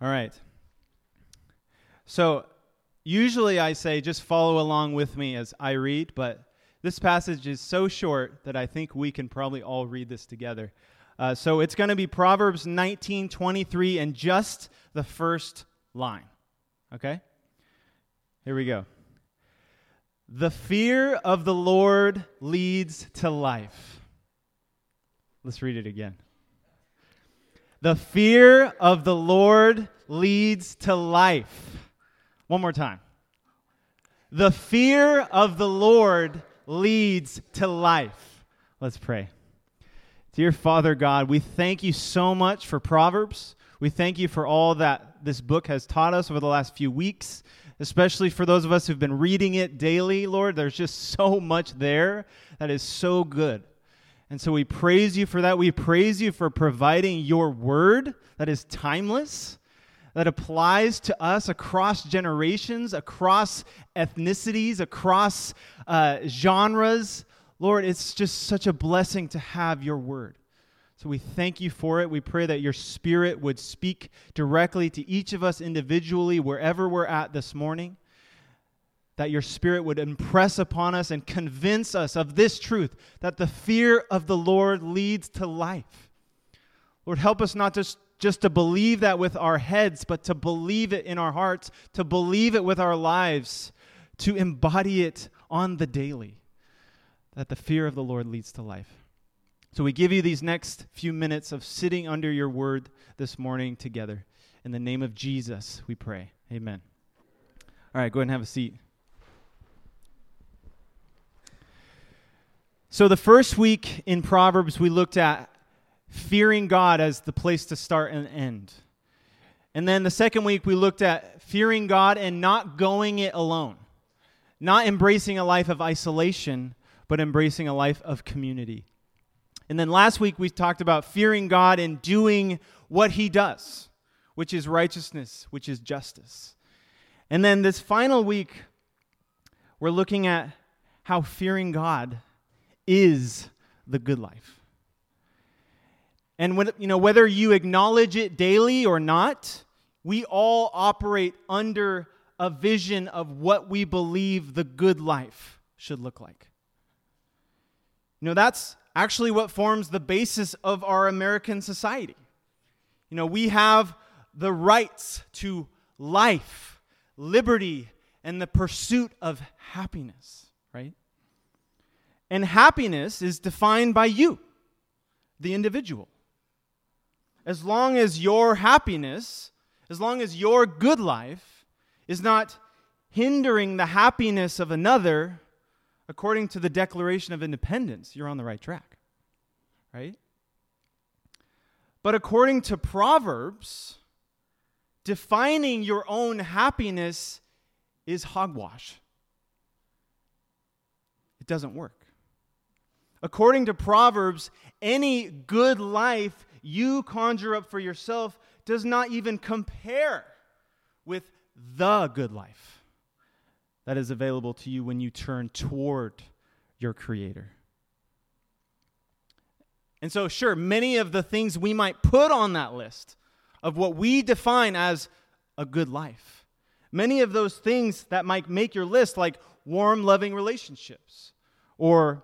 All right. So, usually I say just follow along with me as I read, but this passage is so short that I think we can probably all read this together. Uh, so it's going to be Proverbs 19 23 and just the first line. Okay? Here we go. The fear of the Lord leads to life. Let's read it again. The fear of the Lord leads to life. One more time. The fear of the Lord leads to life. Let's pray. Dear Father God, we thank you so much for Proverbs. We thank you for all that this book has taught us over the last few weeks, especially for those of us who've been reading it daily, Lord. There's just so much there that is so good. And so we praise you for that. We praise you for providing your word that is timeless, that applies to us across generations, across ethnicities, across uh, genres. Lord, it's just such a blessing to have your word. So we thank you for it. We pray that your spirit would speak directly to each of us individually, wherever we're at this morning that your Spirit would impress upon us and convince us of this truth that the fear of the Lord leads to life. Lord, help us not just, just to believe that with our heads, but to believe it in our hearts, to believe it with our lives, to embody it on the daily, that the fear of the Lord leads to life. So we give you these next few minutes of sitting under your word this morning together. In the name of Jesus, we pray. Amen. All right, go ahead and have a seat. So, the first week in Proverbs, we looked at fearing God as the place to start and end. And then the second week, we looked at fearing God and not going it alone, not embracing a life of isolation, but embracing a life of community. And then last week, we talked about fearing God and doing what He does, which is righteousness, which is justice. And then this final week, we're looking at how fearing God is the good life. And when, you know, whether you acknowledge it daily or not, we all operate under a vision of what we believe the good life should look like. You know, that's actually what forms the basis of our American society. You know, we have the rights to life, liberty, and the pursuit of happiness? And happiness is defined by you, the individual. As long as your happiness, as long as your good life is not hindering the happiness of another, according to the Declaration of Independence, you're on the right track. Right? But according to Proverbs, defining your own happiness is hogwash. It doesn't work. According to Proverbs, any good life you conjure up for yourself does not even compare with the good life that is available to you when you turn toward your Creator. And so, sure, many of the things we might put on that list of what we define as a good life, many of those things that might make your list, like warm, loving relationships or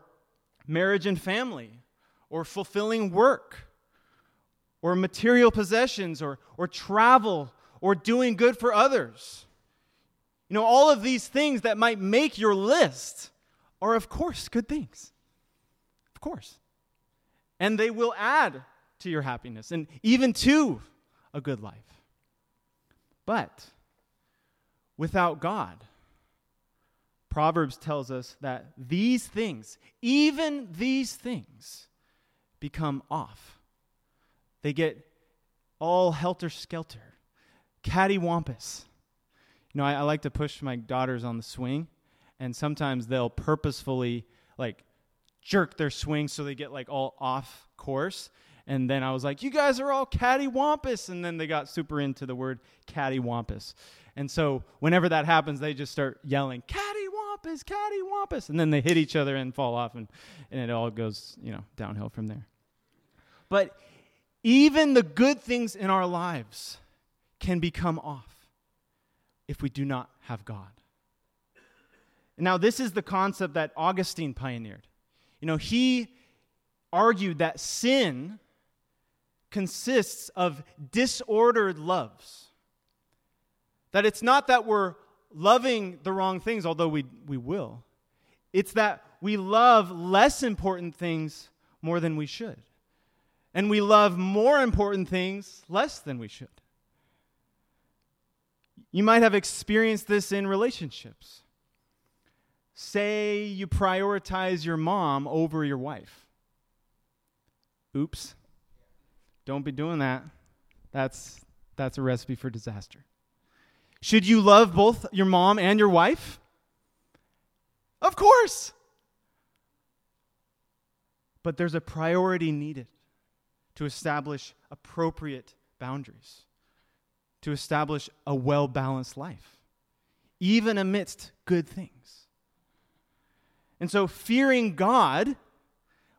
marriage and family, or fulfilling work, or material possessions, or, or travel, or doing good for others. You know, all of these things that might make your list are, of course, good things. Of course. And they will add to your happiness and even to a good life. But without God, Proverbs tells us that these things, even these things, become off. They get all helter skelter, cattywampus. You know, I, I like to push my daughters on the swing, and sometimes they'll purposefully like jerk their swing so they get like all off course. And then I was like, you guys are all cattywampus. And then they got super into the word cattywampus. And so whenever that happens, they just start yelling, catty Wampus, Caddy Wampus. And then they hit each other and fall off, and, and it all goes, you know, downhill from there. But even the good things in our lives can become off if we do not have God. Now, this is the concept that Augustine pioneered. You know, he argued that sin consists of disordered loves. That it's not that we're loving the wrong things, although we, we will, it's that we love less important things more than we should. And we love more important things less than we should. You might have experienced this in relationships. Say you prioritize your mom over your wife. Oops. Don't be doing that. That's, that's a recipe for disaster. Should you love both your mom and your wife? Of course. But there's a priority needed to establish appropriate boundaries, to establish a well balanced life, even amidst good things. And so, fearing God,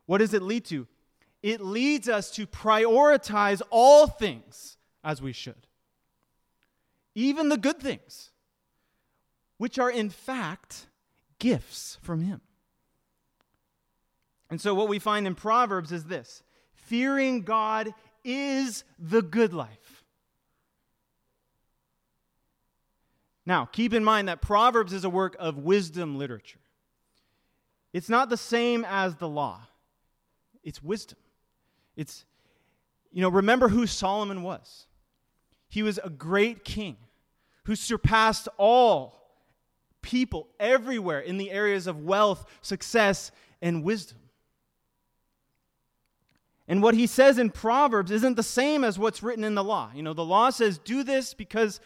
what does it lead to? It leads us to prioritize all things as we should, even the good things, which are in fact gifts from Him. And so, what we find in Proverbs is this fearing God is the good life. Now, keep in mind that Proverbs is a work of wisdom literature. It's not the same as the law, it's wisdom. It's, you know, remember who Solomon was. He was a great king who surpassed all people everywhere in the areas of wealth, success, and wisdom. And what he says in Proverbs isn't the same as what's written in the law. You know, the law says, do this because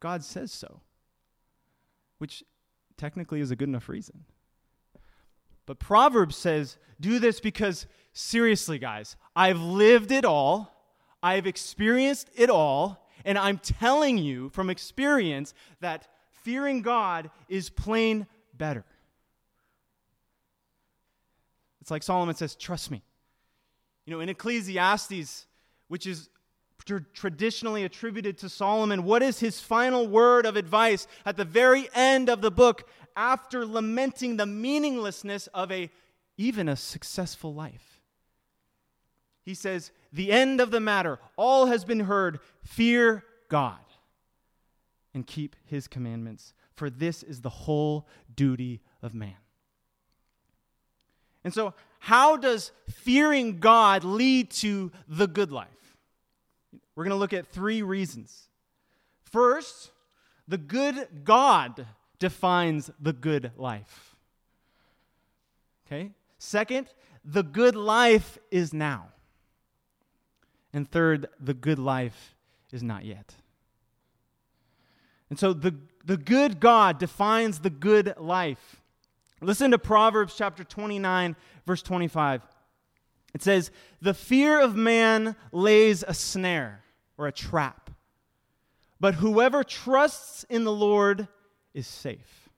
God says so, which technically is a good enough reason. But Proverbs says, do this because, seriously, guys, I've lived it all, I've experienced it all, and I'm telling you from experience that fearing God is plain better. It's like Solomon says, trust me. You know, in Ecclesiastes, which is traditionally attributed to Solomon, what is his final word of advice at the very end of the book? after lamenting the meaninglessness of a even a successful life. He says, "The end of the matter, all has been heard. Fear God and keep his commandments, for this is the whole duty of man." And so, how does fearing God lead to the good life? We're going to look at three reasons. First, the good God defines the good life. Okay? Second, the good life is now. And third, the good life is not yet. And so the, the good God defines the good life. Listen to Proverbs chapter 29, verse 25. It says, The fear of man lays a snare or a trap, but whoever trusts in the Lord is safe.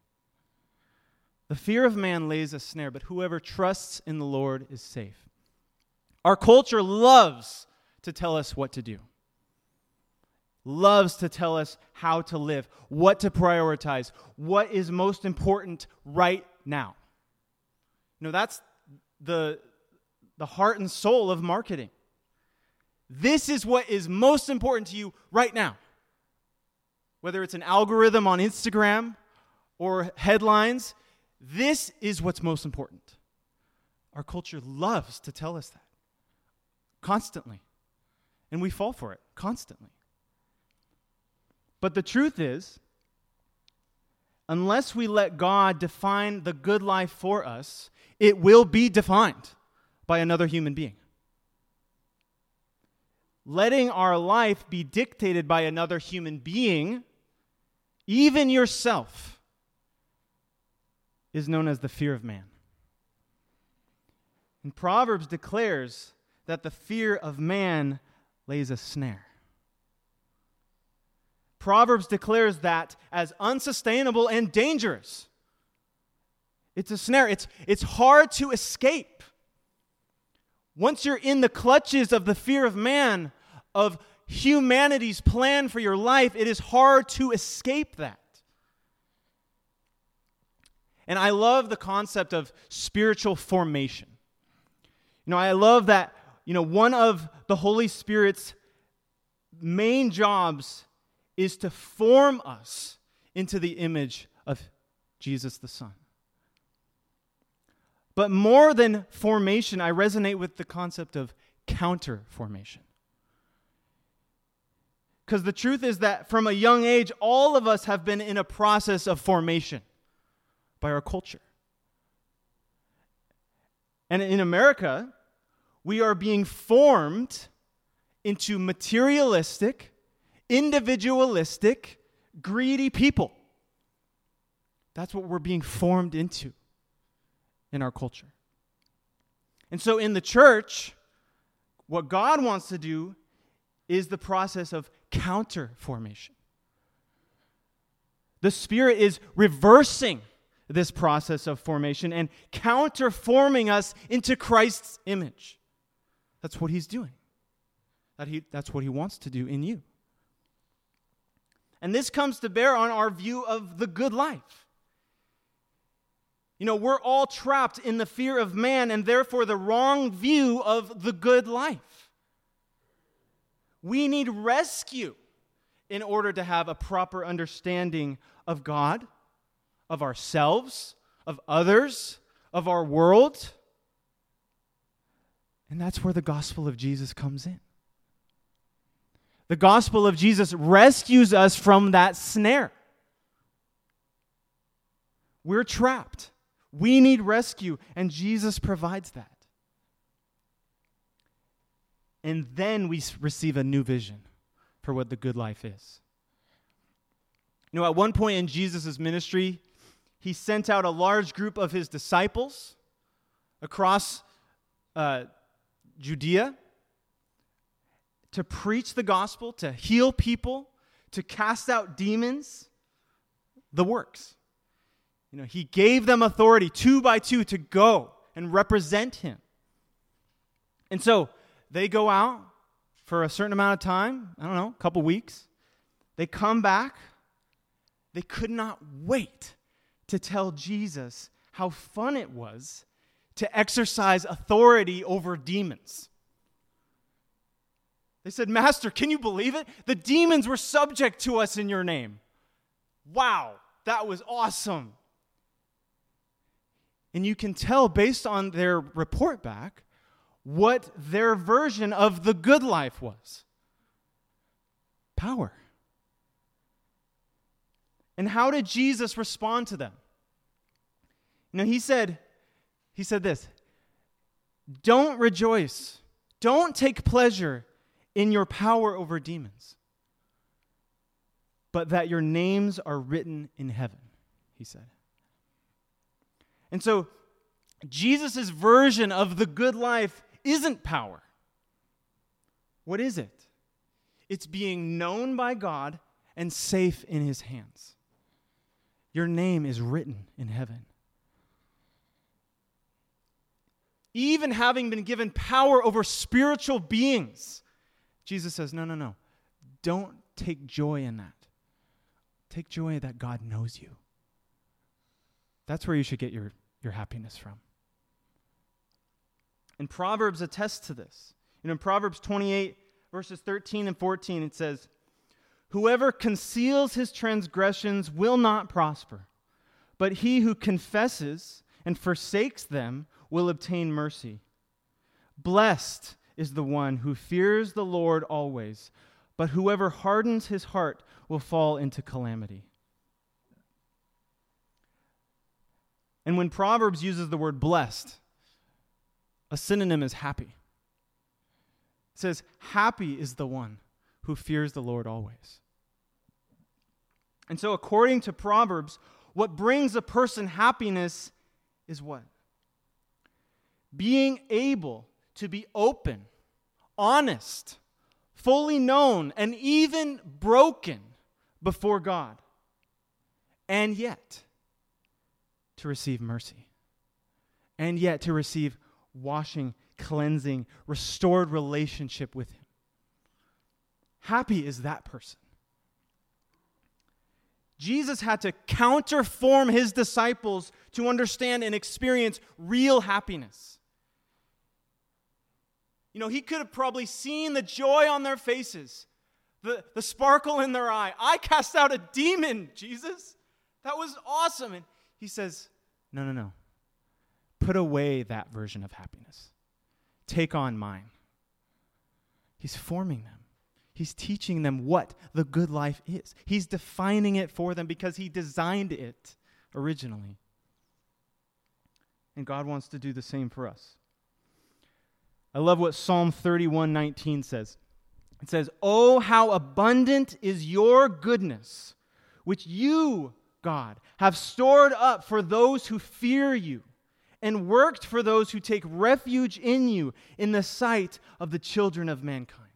The fear of man lays a snare, but whoever trusts in the Lord is safe. Our culture loves to tell us what to do, loves to tell us how to live, what to prioritize, what is most important right now. You know, that's the, the heart and soul of marketing. This is what is most important to you right now whether it's an algorithm on Instagram or headlines, this is what's most important. Our culture loves to tell us that constantly, and we fall for it constantly. But the truth is, unless we let God define the good life for us, it will be defined by another human being letting our life be dictated by another human being, even yourself, is known as the fear of man. And Proverbs declares that the fear of man lays a snare. Proverbs declares that as unsustainable and dangerous. It's a snare. It's, it's hard to escape. Once you're in the clutches of the fear of man, of humanity's plan for your life, it is hard to escape that. And I love the concept of spiritual formation. You know, I love that, you know, one of the Holy Spirit's main jobs is to form us into the image of Jesus the Son. But more than formation, I resonate with the concept of counter formation. Because the truth is that from a young age, all of us have been in a process of formation by our culture. And in America, we are being formed into materialistic, individualistic, greedy people. That's what we're being formed into in our culture. And so in the church, what God wants to do is the process of counter formation. The Spirit is reversing this process of formation and counterforming us into Christ's image. That's what he's doing. That he, that's what he wants to do in you. And this comes to bear on our view of the good life. You know, we're all trapped in the fear of man and therefore the wrong view of the good life. We need rescue in order to have a proper understanding of God of ourselves, of others, of our world. And that's where the gospel of Jesus comes in. The gospel of Jesus rescues us from that snare. We're trapped. We need rescue, and Jesus provides that. And then we receive a new vision for what the good life is. You know, at one point in Jesus' ministry, he sent out a large group of his disciples across uh, Judea to preach the gospel, to heal people, to cast out demons, the works. You know, he gave them authority two by two to go and represent him. And so they go out for a certain amount of time, I don't know, a couple weeks. They come back. They could not wait to tell Jesus how fun it was to exercise authority over demons. They said, Master, can you believe it? The demons were subject to us in your name. Wow, that was awesome. And you can tell based on their report back what their version of the good life was power. And how did Jesus respond to them? Know, he said, he said this Don't rejoice, don't take pleasure in your power over demons, but that your names are written in heaven, he said. And so, Jesus' version of the good life isn't power. What is it? It's being known by God and safe in his hands. Your name is written in heaven. Even having been given power over spiritual beings, Jesus says, No, no, no. Don't take joy in that. Take joy that God knows you. That's where you should get your, your happiness from. And Proverbs attests to this. You know, in Proverbs 28, verses 13 and 14, it says, Whoever conceals his transgressions will not prosper, but he who confesses and forsakes them will obtain mercy. Blessed is the one who fears the Lord always, but whoever hardens his heart will fall into calamity. And when Proverbs uses the word blessed, a synonym is happy. It says, Happy is the one who fears the Lord always. And so, according to Proverbs, what brings a person happiness is what? Being able to be open, honest, fully known, and even broken before God. And yet, to receive mercy. And yet, to receive washing, cleansing, restored relationship with Him. happy is that person? Jesus had to counterform his disciples to understand and experience real happiness. You know, he could have probably seen the joy on their faces, the, the sparkle in their eye. I cast out a demon, Jesus. That was awesome. And he says, No, no, no. Put away that version of happiness, take on mine. He's forming them. He's teaching them what the good life is. He's defining it for them because He designed it originally. And God wants to do the same for us. I love what Psalm 31:19 says. It says, "Oh how abundant is your goodness, which you, God, have stored up for those who fear you." And worked for those who take refuge in you in the sight of the children of mankind.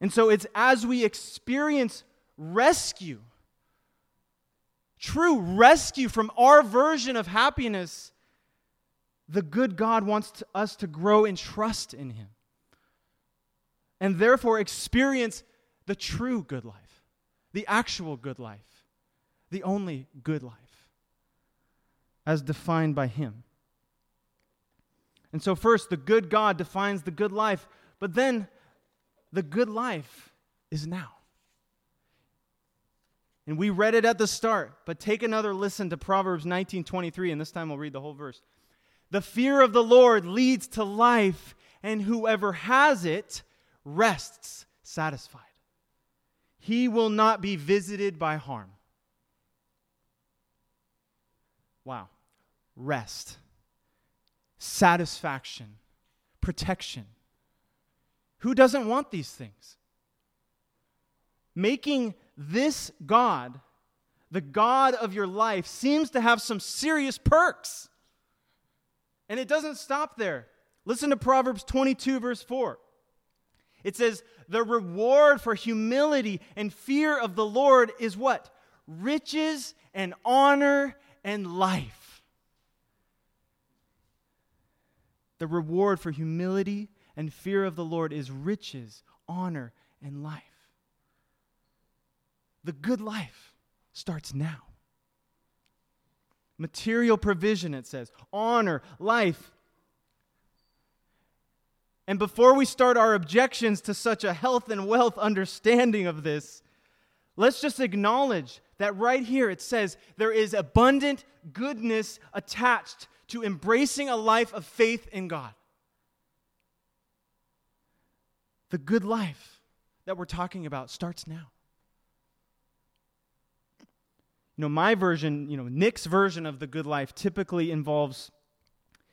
And so it's as we experience rescue, true rescue from our version of happiness, the good God wants to, us to grow in trust in Him. And therefore experience the true good life, the actual good life, the only good life, as defined by Him. And so, first, the good God defines the good life, but then the good life is now. And we read it at the start, but take another listen to Proverbs 19:23 and this time we'll read the whole verse. The fear of the Lord leads to life, and whoever has it rests satisfied. He will not be visited by harm. Wow. Rest, satisfaction, protection. Who doesn't want these things? Making this God the God of your life seems to have some serious perks. And it doesn't stop there. Listen to Proverbs 22, verse 4. It says, The reward for humility and fear of the Lord is what? Riches and honor and life. The reward for humility and fear of the Lord is riches, honor, and life. The good life starts now. Material provision, it says, honor, life. And before we start our objections to such a health and wealth understanding of this, let's just acknowledge that right here it says there is abundant goodness attached to embracing a life of faith in God. The good life that we're talking about starts now. You know, my version, you know, Nick's version of the good life typically involves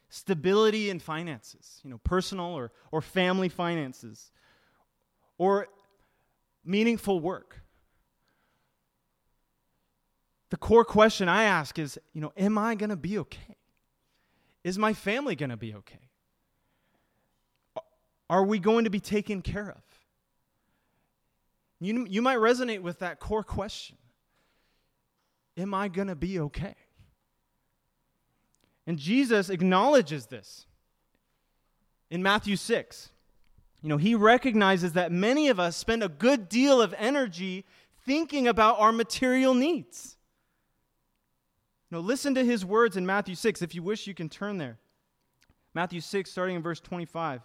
stability in finances, you know, personal or, or family finances, or meaningful work. The core question I ask is, you know, am I going to be okay? Is my family going to be okay? Are we going to be taken care of? You, you might resonate with that core question Am I going to be okay? And Jesus acknowledges this in Matthew 6. You know, he recognizes that many of us spend a good deal of energy thinking about our material needs. Know, listen to his words in Matthew 6. If you wish, you can turn there. Matthew 6, starting in verse 25.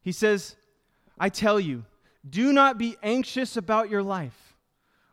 He says, I tell you, do not be anxious about your life,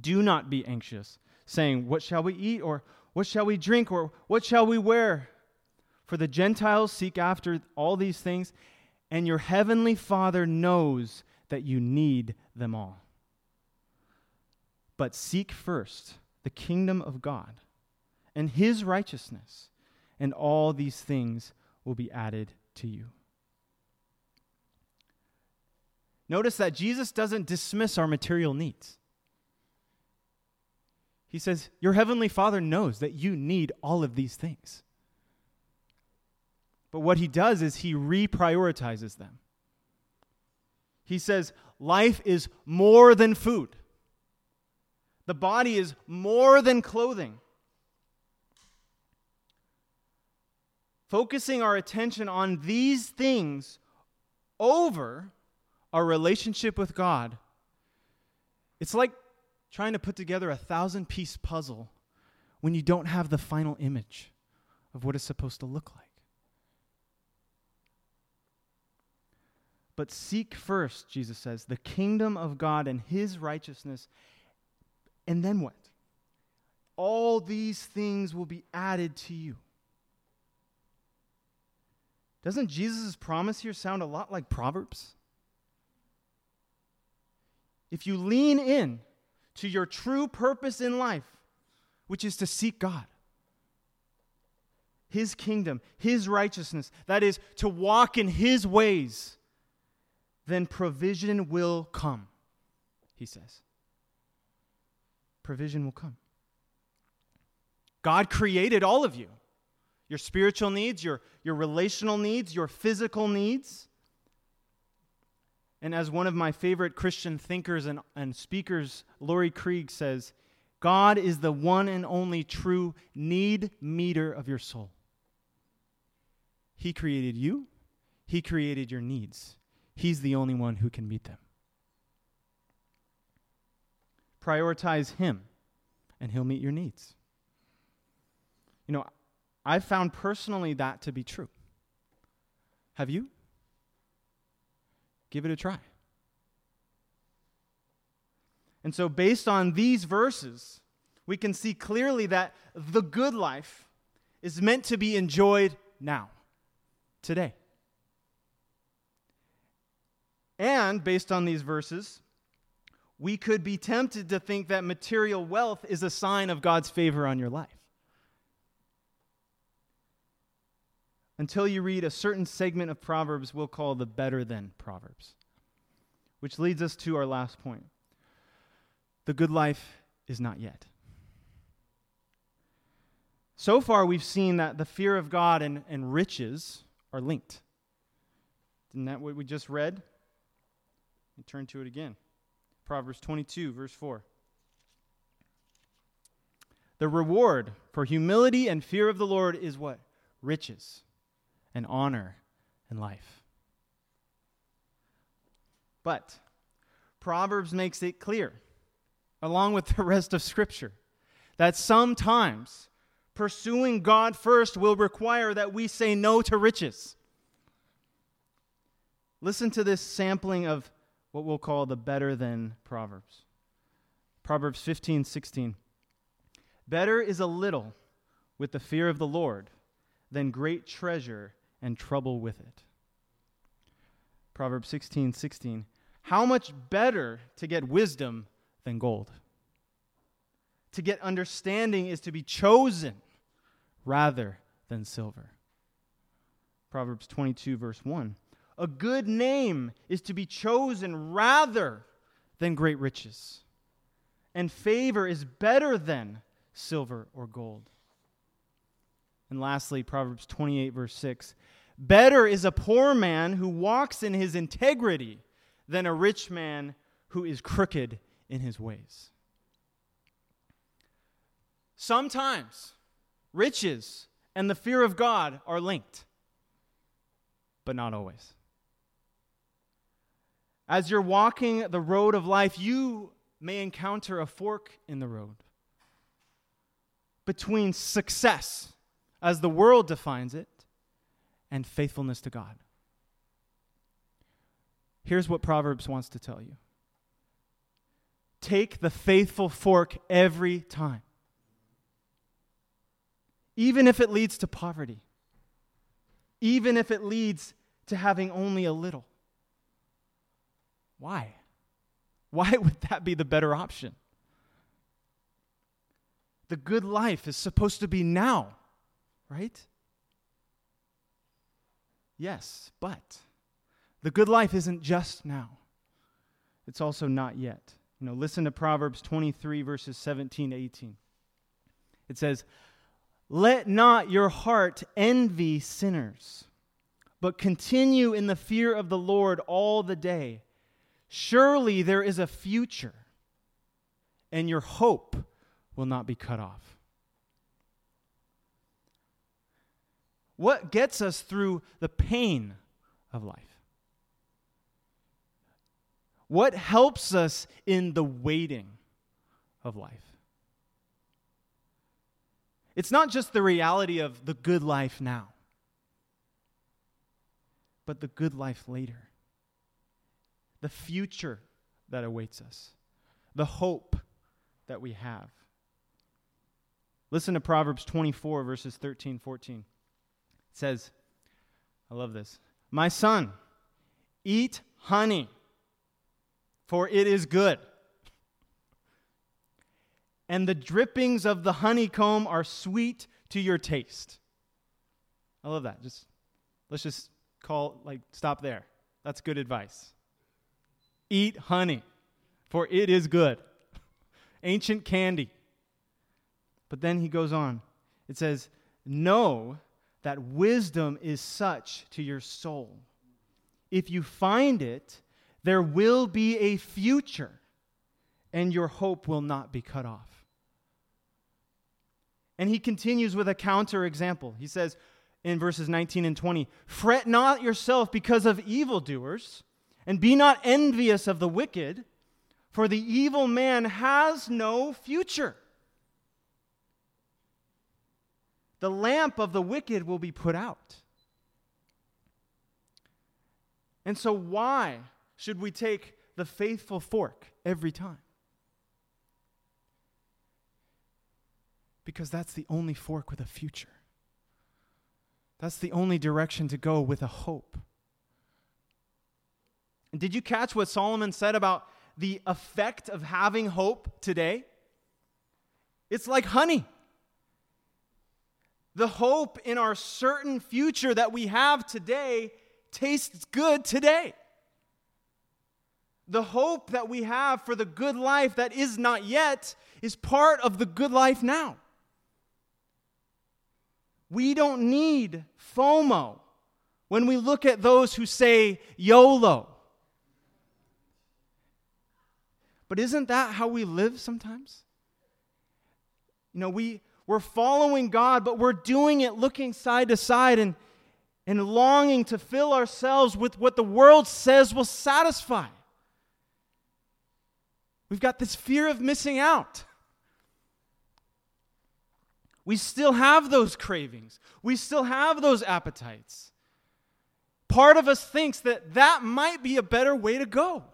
do not be anxious, saying, What shall we eat? Or what shall we drink? Or what shall we wear? For the Gentiles seek after all these things, and your heavenly Father knows that you need them all. But seek first the kingdom of God and his righteousness, and all these things will be added to you. Notice that Jesus doesn't dismiss our material needs. He says, Your heavenly Father knows that you need all of these things. But what he does is he reprioritizes them. He says, Life is more than food, the body is more than clothing. Focusing our attention on these things over our relationship with God, it's like trying to put together a thousand piece puzzle when you don't have the final image of what it's supposed to look like. But seek first, Jesus says, the kingdom of God and his righteousness. And then what? All these things will be added to you. Doesn't Jesus' promise here sound a lot like Proverbs? If you lean in to your true purpose in life, which is to seek God, His kingdom, His righteousness, that is, to walk in His ways, then provision will come, He says. Provision will come. God created all of you your spiritual needs, your, your relational needs, your physical needs. And as one of my favorite Christian thinkers and, and speakers, Laurie Krieg, says, God is the one and only true need meter of your soul. He created you, He created your needs. He's the only one who can meet them. Prioritize Him, and He'll meet your needs. You know, I've found personally that to be true. Have you? Give it a try. And so, based on these verses, we can see clearly that the good life is meant to be enjoyed now, today. And based on these verses, we could be tempted to think that material wealth is a sign of God's favor on your life. Until you read a certain segment of Proverbs we'll call the better than Proverbs. Which leads us to our last point. The good life is not yet. So far, we've seen that the fear of God and, and riches are linked. Isn't that what we just read? Me turn to it again. Proverbs 22, verse 4. The reward for humility and fear of the Lord is what? Riches and honor and life. But Proverbs makes it clear, along with the rest of Scripture, that sometimes pursuing God first will require that we say no to riches. Listen to this sampling of what we'll call the better than Proverbs. Proverbs 15, 16. Better is a little with the fear of the Lord than great treasure and trouble with it. Proverbs 16 16. How much better to get wisdom than gold? To get understanding is to be chosen rather than silver. Proverbs 22, verse 1. A good name is to be chosen rather than great riches, and favor is better than silver or gold. And lastly, Proverbs 28, verse 6 Better is a poor man who walks in his integrity than a rich man who is crooked in his ways. Sometimes riches and the fear of God are linked, but not always. As you're walking the road of life, you may encounter a fork in the road between success as the world defines it, and faithfulness to God. Here's what Proverbs wants to tell you take the faithful fork every time, even if it leads to poverty, even if it leads to having only a little. Why? Why would that be the better option? The good life is supposed to be now, right? Yes, but the good life isn't just now, it's also not yet. You know, listen to Proverbs 23, verses 17 to 18. It says, Let not your heart envy sinners, but continue in the fear of the Lord all the day. Surely there is a future, and your hope will not be cut off. What gets us through the pain of life? What helps us in the waiting of life? It's not just the reality of the good life now, but the good life later, the future that awaits us, the hope that we have. Listen to Proverbs 24, verses 13, 14. It says, I love this. My son, eat honey for it is good. And the drippings of the honeycomb are sweet to your taste. I love that. Just let's just call like stop there. That's good advice. Eat honey, for it is good. Ancient candy. But then he goes on. It says, Know that wisdom is such to your soul. If you find it, there will be a future, and your hope will not be cut off. And he continues with a counter example. He says in verses 19 and 20 Fret not yourself because of evildoers, and be not envious of the wicked, for the evil man has no future. The lamp of the wicked will be put out. And so, why should we take the faithful fork every time? Because that's the only fork with a future. That's the only direction to go with a hope. And did you catch what Solomon said about the effect of having hope today? It's like honey. The hope in our certain future that we have today tastes good today the hope that we have for the good life that is not yet is part of the good life now. We don't need FOMO when we look at those who say YOLO. But isn't that how we live sometimes? You know, we, we're following God, but we're doing it looking side to side and, and longing to fill ourselves with what the world says will satisfy. We've got this fear of missing out. We still have those cravings. We still have those appetites. Part of us thinks that that might be a better way to go.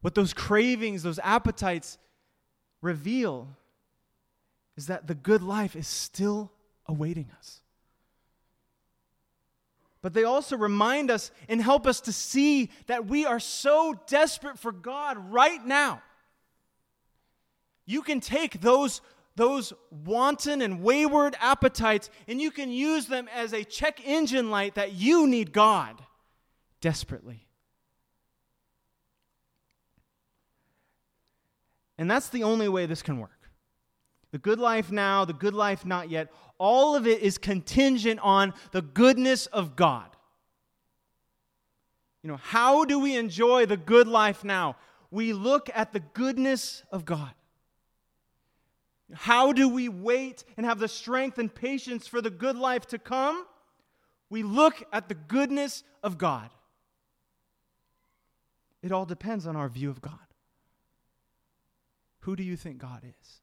What those cravings, those appetites reveal is that the good life is still awaiting us but they also remind us and help us to see that we are so desperate for God right now. You can take those, those wanton and wayward appetites and you can use them as a check engine light that you need God desperately. And that's the only way this can work. The good life now, the good life not yet, all of it is contingent on the goodness of God. You know, how do we enjoy the good life now? We look at the goodness of God. How do we wait and have the strength and patience for the good life to come? We look at the goodness of God. It all depends on our view of God. Who do you think God is?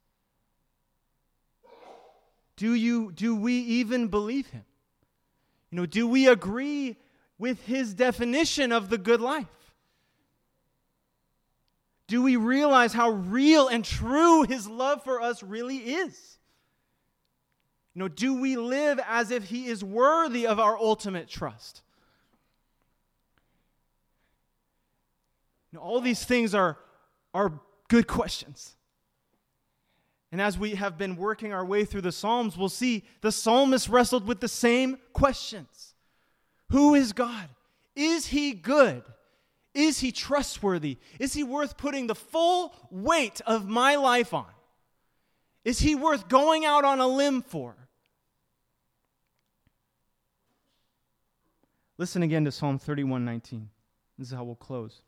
Do, you, do we even believe him? You know, do we agree with his definition of the good life? Do we realize how real and true his love for us really is? You know, do we live as if he is worthy of our ultimate trust? You know, all these things are, are good questions. And as we have been working our way through the Psalms, we'll see the psalmist wrestled with the same questions Who is God? Is he good? Is he trustworthy? Is he worth putting the full weight of my life on? Is he worth going out on a limb for? Listen again to Psalm 31:19. This is how we'll close.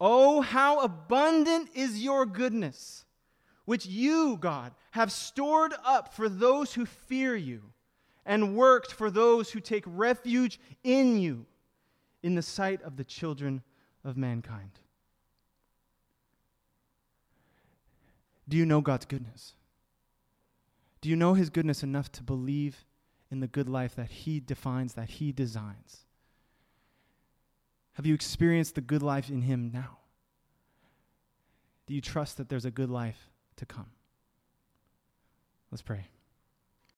Oh, how abundant is your goodness, which you, God, have stored up for those who fear you and worked for those who take refuge in you in the sight of the children of mankind. Do you know God's goodness? Do you know his goodness enough to believe in the good life that he defines, that he designs? Have you experienced the good life in him now? Do you trust that there's a good life to come? Let's pray.